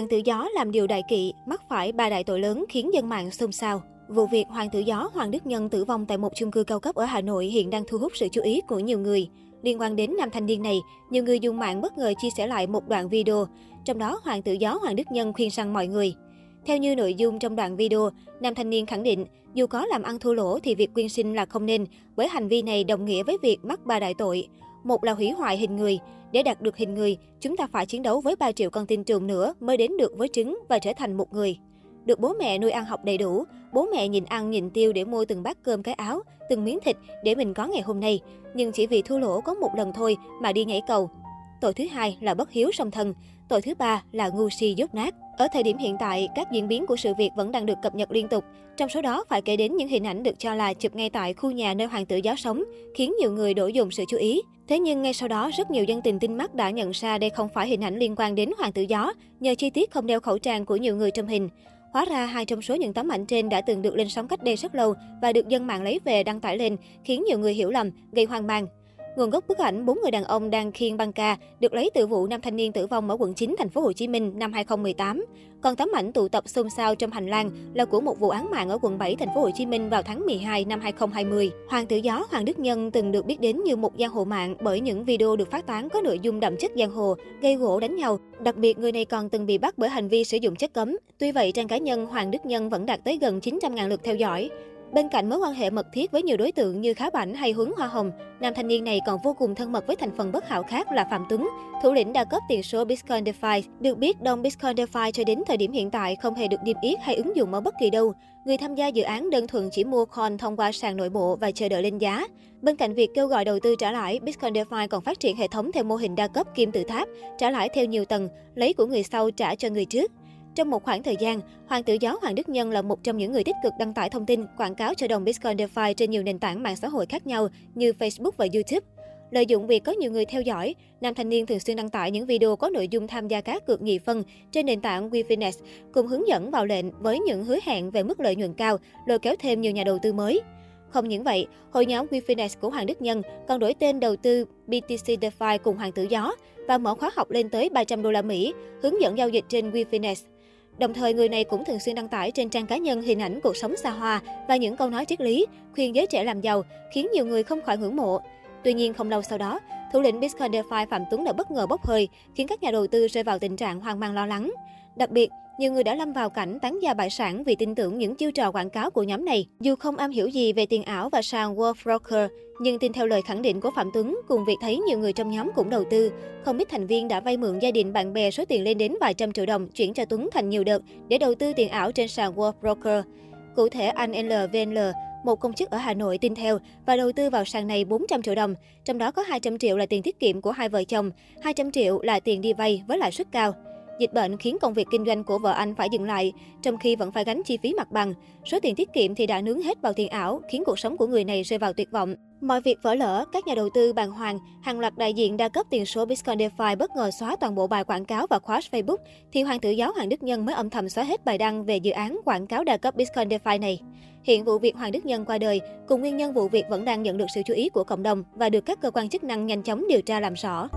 Hoàng tử gió làm điều đại kỵ, mắc phải ba đại tội lớn khiến dân mạng xôn xao. Vụ việc Hoàng tử gió Hoàng Đức Nhân tử vong tại một chung cư cao cấp ở Hà Nội hiện đang thu hút sự chú ý của nhiều người. Liên quan đến nam thanh niên này, nhiều người dùng mạng bất ngờ chia sẻ lại một đoạn video, trong đó Hoàng tử gió Hoàng Đức Nhân khuyên rằng mọi người. Theo như nội dung trong đoạn video, nam thanh niên khẳng định dù có làm ăn thua lỗ thì việc quyên sinh là không nên, bởi hành vi này đồng nghĩa với việc mắc ba đại tội. Một là hủy hoại hình người. Để đạt được hình người, chúng ta phải chiến đấu với 3 triệu con tinh trùng nữa mới đến được với trứng và trở thành một người. Được bố mẹ nuôi ăn học đầy đủ, bố mẹ nhìn ăn nhìn tiêu để mua từng bát cơm cái áo, từng miếng thịt để mình có ngày hôm nay. Nhưng chỉ vì thua lỗ có một lần thôi mà đi nhảy cầu. Tội thứ hai là bất hiếu song thân. Tội thứ ba là ngu si dốt nát. Ở thời điểm hiện tại, các diễn biến của sự việc vẫn đang được cập nhật liên tục. Trong số đó phải kể đến những hình ảnh được cho là chụp ngay tại khu nhà nơi hoàng tử giáo sống, khiến nhiều người đổ dồn sự chú ý. Thế nhưng ngay sau đó, rất nhiều dân tình tinh mắt đã nhận ra đây không phải hình ảnh liên quan đến hoàng tử gió, nhờ chi tiết không đeo khẩu trang của nhiều người trong hình. Hóa ra, hai trong số những tấm ảnh trên đã từng được lên sóng cách đây rất lâu và được dân mạng lấy về đăng tải lên, khiến nhiều người hiểu lầm, gây hoang mang. Nguồn gốc bức ảnh bốn người đàn ông đang khiêng băng ca được lấy từ vụ nam thanh niên tử vong ở quận 9 thành phố Hồ Chí Minh năm 2018. Còn tấm ảnh tụ tập xôn xao trong hành lang là của một vụ án mạng ở quận 7 thành phố Hồ Chí Minh vào tháng 12 năm 2020. Hoàng tử gió Hoàng Đức Nhân từng được biết đến như một giang hồ mạng bởi những video được phát tán có nội dung đậm chất giang hồ, gây gỗ đánh nhau. Đặc biệt người này còn từng bị bắt bởi hành vi sử dụng chất cấm. Tuy vậy trang cá nhân Hoàng Đức Nhân vẫn đạt tới gần 900.000 lượt theo dõi. Bên cạnh mối quan hệ mật thiết với nhiều đối tượng như Khá Bảnh hay Hướng Hoa Hồng, nam thanh niên này còn vô cùng thân mật với thành phần bất hảo khác là Phạm Tuấn, thủ lĩnh đa cấp tiền số Bitcoin DeFi. Được biết, đồng Bitcoin DeFi cho đến thời điểm hiện tại không hề được niêm yết hay ứng dụng ở bất kỳ đâu. Người tham gia dự án đơn thuần chỉ mua coin thông qua sàn nội bộ và chờ đợi lên giá. Bên cạnh việc kêu gọi đầu tư trả lãi, Bitcoin DeFi còn phát triển hệ thống theo mô hình đa cấp kim tự tháp, trả lãi theo nhiều tầng, lấy của người sau trả cho người trước. Trong một khoảng thời gian, Hoàng tử gió Hoàng Đức Nhân là một trong những người tích cực đăng tải thông tin, quảng cáo cho đồng Bitcoin DeFi trên nhiều nền tảng mạng xã hội khác nhau như Facebook và YouTube. Lợi dụng việc có nhiều người theo dõi, nam thanh niên thường xuyên đăng tải những video có nội dung tham gia cá cược nhị phân trên nền tảng WeFinex, cùng hướng dẫn vào lệnh với những hứa hẹn về mức lợi nhuận cao, lôi kéo thêm nhiều nhà đầu tư mới. Không những vậy, hội nhóm WeFinex của Hoàng Đức Nhân còn đổi tên đầu tư BTC DeFi cùng Hoàng tử gió và mở khóa học lên tới 300 đô la Mỹ, hướng dẫn giao dịch trên WeFinex. Đồng thời, người này cũng thường xuyên đăng tải trên trang cá nhân hình ảnh cuộc sống xa hoa và những câu nói triết lý, khuyên giới trẻ làm giàu, khiến nhiều người không khỏi ngưỡng mộ. Tuy nhiên, không lâu sau đó, thủ lĩnh Bitcoin DeFi Phạm Tuấn đã bất ngờ bốc hơi, khiến các nhà đầu tư rơi vào tình trạng hoang mang lo lắng. Đặc biệt, nhiều người đã lâm vào cảnh tán gia bại sản vì tin tưởng những chiêu trò quảng cáo của nhóm này. Dù không am hiểu gì về tiền ảo và sàn World Broker, nhưng tin theo lời khẳng định của Phạm Tuấn cùng việc thấy nhiều người trong nhóm cũng đầu tư, không ít thành viên đã vay mượn gia đình bạn bè số tiền lên đến vài trăm triệu đồng chuyển cho Tuấn thành nhiều đợt để đầu tư tiền ảo trên sàn World Broker. Cụ thể, anh LVNL, một công chức ở Hà Nội tin theo và đầu tư vào sàn này 400 triệu đồng, trong đó có 200 triệu là tiền tiết kiệm của hai vợ chồng, 200 triệu là tiền đi vay với lãi suất cao. Dịch bệnh khiến công việc kinh doanh của vợ anh phải dừng lại, trong khi vẫn phải gánh chi phí mặt bằng. Số tiền tiết kiệm thì đã nướng hết vào tiền ảo, khiến cuộc sống của người này rơi vào tuyệt vọng. Mọi việc vỡ lỡ, các nhà đầu tư bàng hoàng, hàng loạt đại diện đa cấp tiền số Bitcoin DeFi bất ngờ xóa toàn bộ bài quảng cáo và khóa Facebook, thì Hoàng tử giáo Hoàng Đức Nhân mới âm thầm xóa hết bài đăng về dự án quảng cáo đa cấp Bitcoin DeFi này. Hiện vụ việc Hoàng Đức Nhân qua đời cùng nguyên nhân vụ việc vẫn đang nhận được sự chú ý của cộng đồng và được các cơ quan chức năng nhanh chóng điều tra làm rõ.